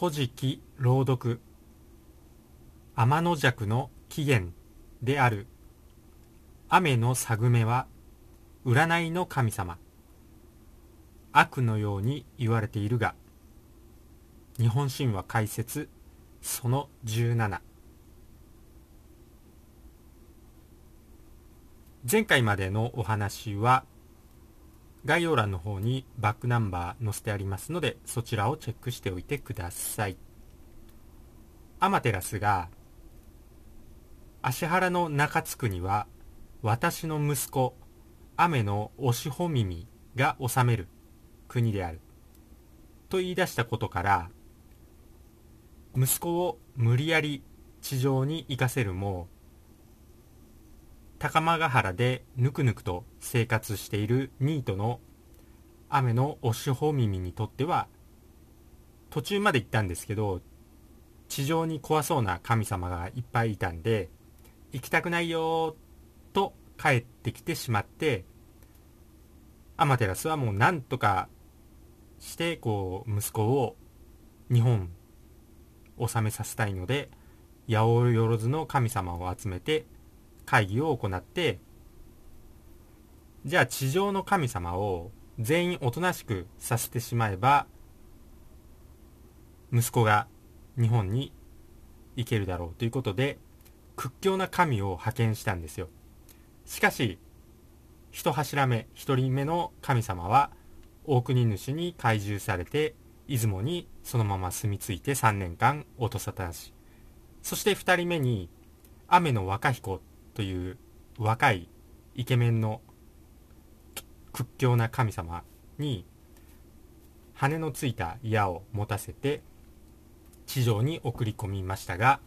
古事記朗読。天の弱の起源である。雨のぐめは占いの神様。悪のように言われているが。日本神話解説その17前回までのお話は概要欄の方にバックナンバー載せてありますのでそちらをチェックしておいてください。アマテラスが芦原の中津区には私の息子雨のおしほ耳が治める国であると言い出したことから息子を無理やり地上に行かせるも高間ヶ原でぬくぬくと生活しているニートの雨のおしほ耳にとっては途中まで行ったんですけど地上に怖そうな神様がいっぱいいたんで行きたくないよと帰ってきてしまってアマテラスはもうなんとかしてこう息子を日本収めさせたいので八百万の神様を集めて会議を行ってじゃあ地上の神様を全員おとなしくさせてしまえば息子が日本に行けるだろうということで屈強な神を派遣したんですよ。しかし一柱目一人目の神様は大国主に懐柔されて出雲にそのまま住み着いて3年間音沙汰なし。そして2人目に雨の若彦という若いイケメンの屈強な神様に羽のついた矢を持たせて地上に送り込みましたが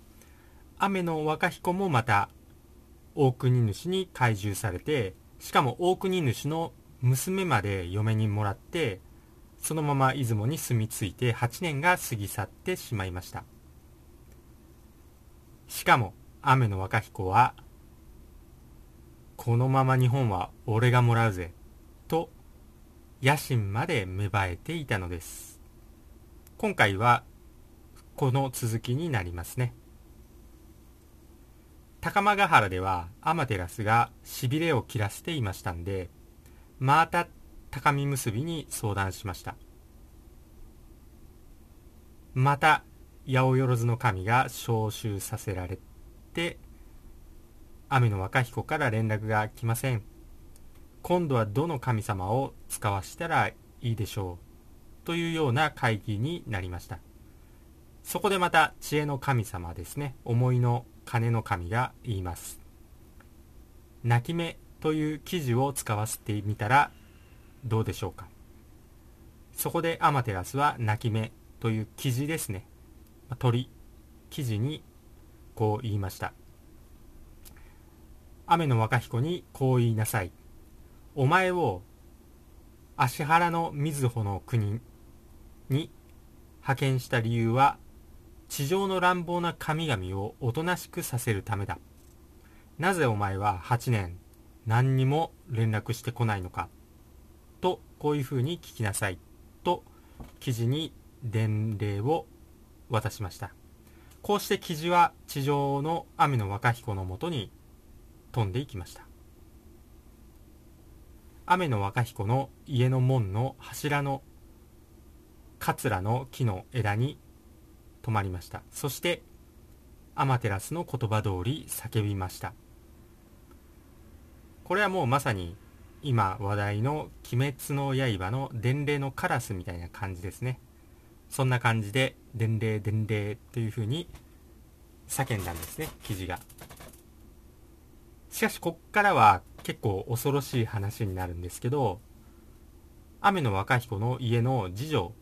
雨の若彦もまた大国主に懐柔されてしかも大国主の娘まで嫁にもらってそのまま出雲に住み着いて8年が過ぎ去ってしまいました。しかも雨の若彦はこのまま日本は俺がもらうぜ、と野心まで芽生えていたのです。今回はこの続きになりますね。高間ヶ原ではアマテラスがしびれを切らせていましたんで、また高見結びに相談しました。また八百万の神が召集させられて雨の若彦から連絡が来ません。今度はどの神様を使わしたらいいでしょう？というような会議になりました。そこでまた知恵の神様ですね。思いの金の神が言います。泣き目という記事を使わせてみたらどうでしょうか？そこでアマテラスは泣き目という記事ですね。鳥、記事にこう言いました。雨の若彦にこう言いなさい。お前を芦原の瑞穂の国に派遣した理由は地上の乱暴な神々をおとなしくさせるためだ。なぜお前は8年何にも連絡してこないのかとこういうふうに聞きなさいと記事に伝令を渡しました。こうして記事は地上の雨の若彦のもとに飛んでいきました。雨の若彦の家の門の柱の桂の木の枝に止まりました。そしてアマテラスの言葉通り叫びました。これはもうまさに今話題の「鬼滅の刃」の伝令のカラスみたいな感じですね。そんな感じで伝令伝令というふうに叫んだんですね記事が。しかしこっからは結構恐ろしい話になるんですけど雨の若彦の家の次女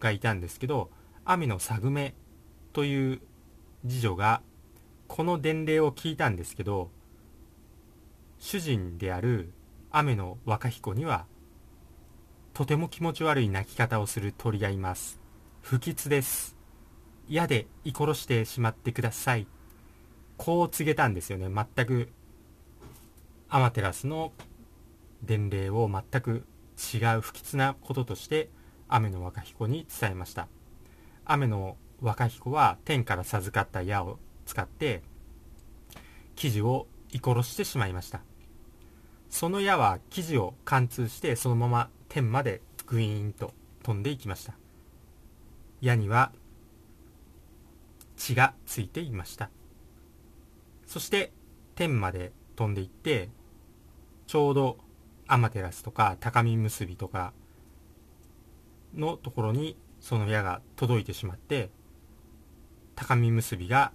がいたんですけど雨のさぐめという次女がこの伝令を聞いたんですけど主人である雨の若彦にはとても気持ち悪い泣き方をする鳥がいます。不吉です。矢で居殺してしまってください。こう告げたんですよね。全くアマテラスの伝令を全く違う不吉なこととして雨の若彦に伝えました。雨の若彦は天から授かった矢を使って記事を居殺してしまいました。その矢は記事を貫通してそのまま天までグイーンと飛んでいきました。矢には血がついていました。そして天まで飛んでいってちょうど天照とか高見結びとかのところにその矢が届いてしまって高見結びが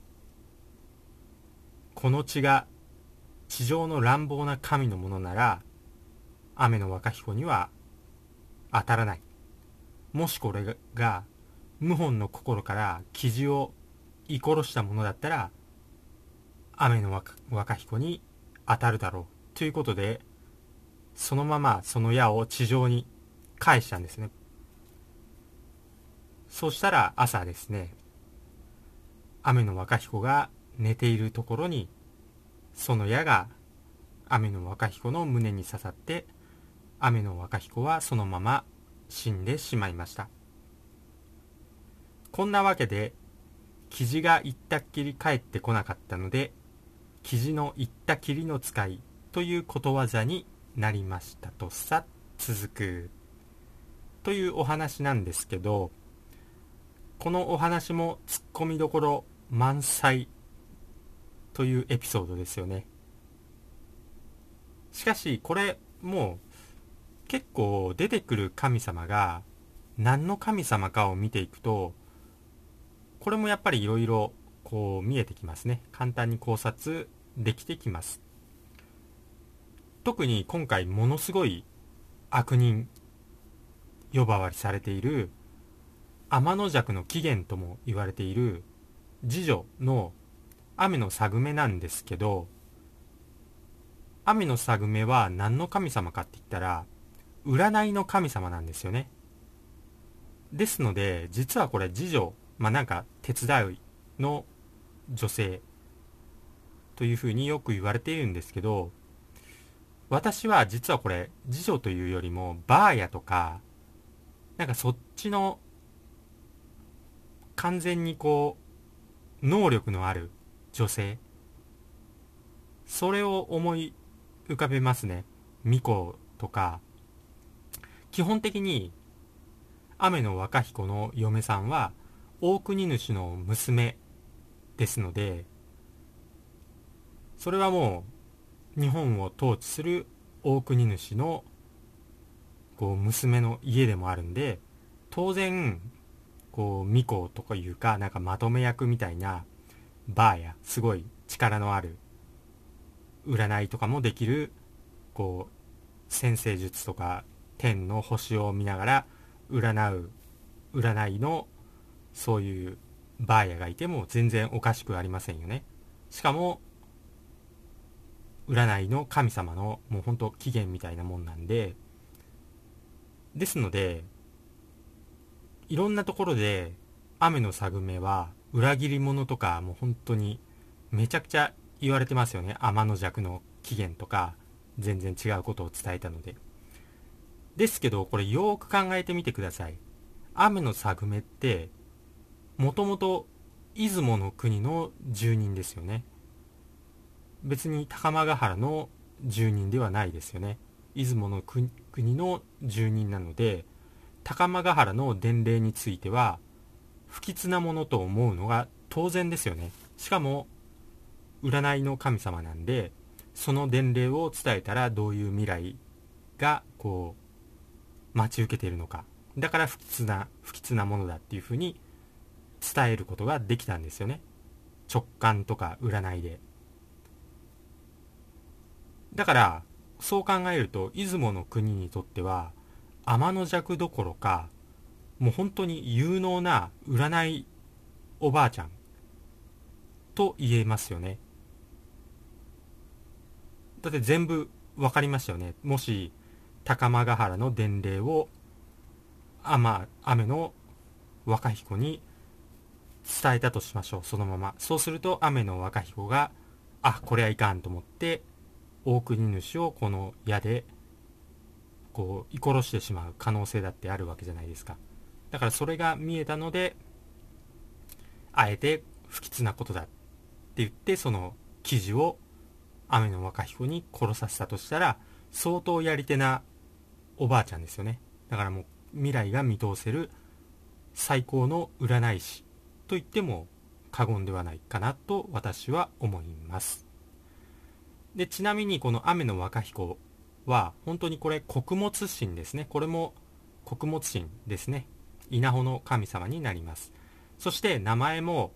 この血が地上の乱暴な神のものなら雨の若彦には当たらない。もしこれが謀反の心から記事を居殺したものだったら雨の若彦に当たるだろう。ということでそのままその矢を地上に返したんですね。そしたら朝ですね雨の若彦が寝ているところにその矢が雨の若彦の胸に刺さって雨の若彦はそのまま死んでしまいました。こんなわけでキジが行ったっきり帰ってこなかったのでキジの行ったきりの使いということわざになりましたとさ続く。というお話なんですけどこのお話もツッコミどころ満載というエピソードですよね。しかしこれもう結構出てくる神様が何の神様かを見ていくとこれもやっぱりいろいろこう見えてきますね。簡単に考察できてきます。特に今回ものすごい悪人呼ばわりされている天の弱の起源とも言われている次女の雨のサグメなんですけど雨のサグメは何の神様かって言ったら占いの神様なんですよね。ですので実はこれ次女まあなんか手伝いの女性というふうによく言われているんですけど私は実はこれ次女というよりもバーヤとかなんかそっちの完全にこう能力のある女性。それを思い浮かべますね。巫女とか。基本的に雨の若彦の嫁さんは大国主の娘ですのでそれはもう日本を統治する大国主のこう娘の家でもあるんで当然こう巫女とかいうかなんかまとめ役みたいなバーやすごい力のある占いとかもできるこう先生術とか天の星を見ながら占う占いのそういうバーヤがいても全然おかしくありませんよね。しかも占いの神様のもうほんと起源みたいなもんなんでですのでいろんなところで雨のサグメは裏切り者とかもう本当にめちゃくちゃ言われてますよね。天の弱の起源とか全然違うことを伝えたので。ですけどこれよーく考えてみてください。雨のサグメってもともと出雲の国の住人ですよね。別に高間ヶ原の住人ではないですよね。出雲の国の住人なので高間ヶ原の伝令については不吉なものと思うのが当然ですよね。しかも占いの神様なんでその伝令を伝えたらどういう未来がこう待ち受けているのか。だから不吉な不吉なものだっていうふうに伝えることができたんですよね。直感とか占いで。だからそう考えると出雲の国にとっては天の弱どころかもう本当に有能な占いおばあちゃんと言えますよね。だって全部分かりましたよね。もし高間ヶ原の伝令を雨雨の若彦に伝えたとしましょう。そのまま。そうすると雨の若彦があこれはいかんと思って大国主をこの矢でこう居殺してしまう可能性だってあるわけじゃないですか。だからそれが見えたのであえて不吉なことだって言ってその記事を雨の若彦に殺させたとしたら相当やり手なおばあちゃんですよね。だからもう未来が見通せる最高の占い師と言っても過言ではないかなと私は思います。でちなみにこの雨の若彦は本当にこれ穀物神ですね。これも穀物神ですね。稲穂の神様になります。そして名前も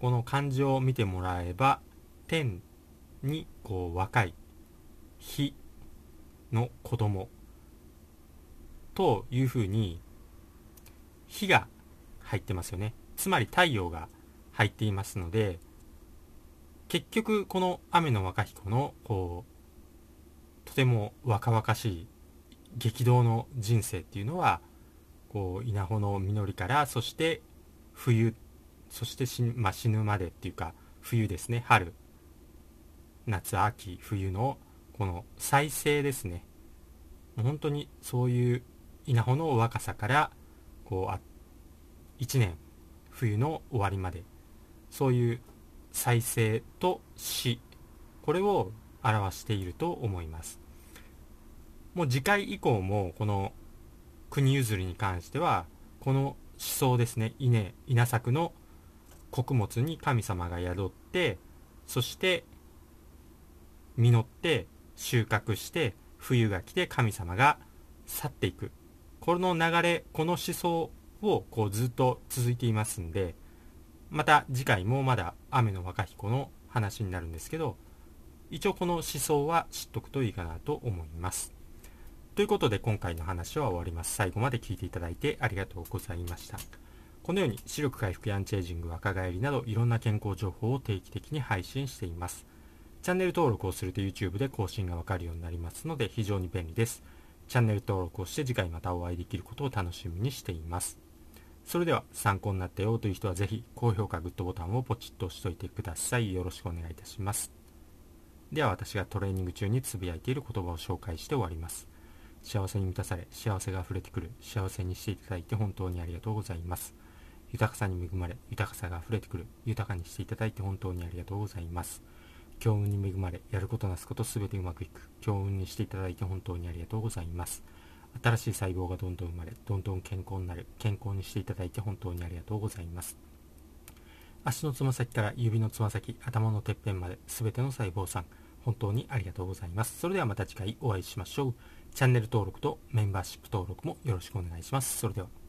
この漢字を見てもらえば天にこう若い火の子供というふうに火が入ってますよね。つまり太陽が入っていますので結局この雨の若彦のこうとても若々しい激動の人生っていうのはこう稲穂の実りからそして冬そして死,、まあ、死ぬまでっていうか冬ですね。春。夏秋冬のこの再生ですね。本当にそういう稲穂の若さからこうあ1年冬の終わりまでそういう再生と死。これを表していると思います。もう次回以降もこの国譲りに関してはこの思想ですね稲稲作の穀物に神様が宿ってそして実って収穫して冬が来て神様が去っていく。この流れこの思想をこうずっと続いていますんでまた次回もまだ雨の若彦の話になるんですけど一応この思想は知っとくといいかなと思います。ということで今回の話は終わります。最後まで聞いていただいてありがとうございました。このように視力回復やアンチエイジング若返りなどいろんな健康情報を定期的に配信しています。チャンネル登録をすると YouTube で更新がわかるようになりますので非常に便利です。チャンネル登録をして次回またお会いできることを楽しみにしています。それでは参考になったよという人はぜひ高評価、グッドボタンをポチッと押しといてください。よろしくお願いいたします。では私がトレーニング中につぶやいている言葉を紹介して終わります。幸せに満たされ、幸せが溢れてくる、幸せにしていただいて本当にありがとうございます。豊かさに恵まれ、豊かさが溢れてくる、豊かにしていただいて本当にありがとうございます。強運に恵まれ、やることなすことすべてうまくいく、強運にしていただいて本当にありがとうございます。新しい細胞がどんどん生まれ、どんどん健康になる、健康にしていただいて本当にありがとうございます。足のつま先から指のつま先、頭のてっぺんまで、すべての細胞さん、本当にありがとうございます。それではまた次回お会いしましょう。チャンネル登録とメンバーシップ登録もよろしくお願いします。それでは。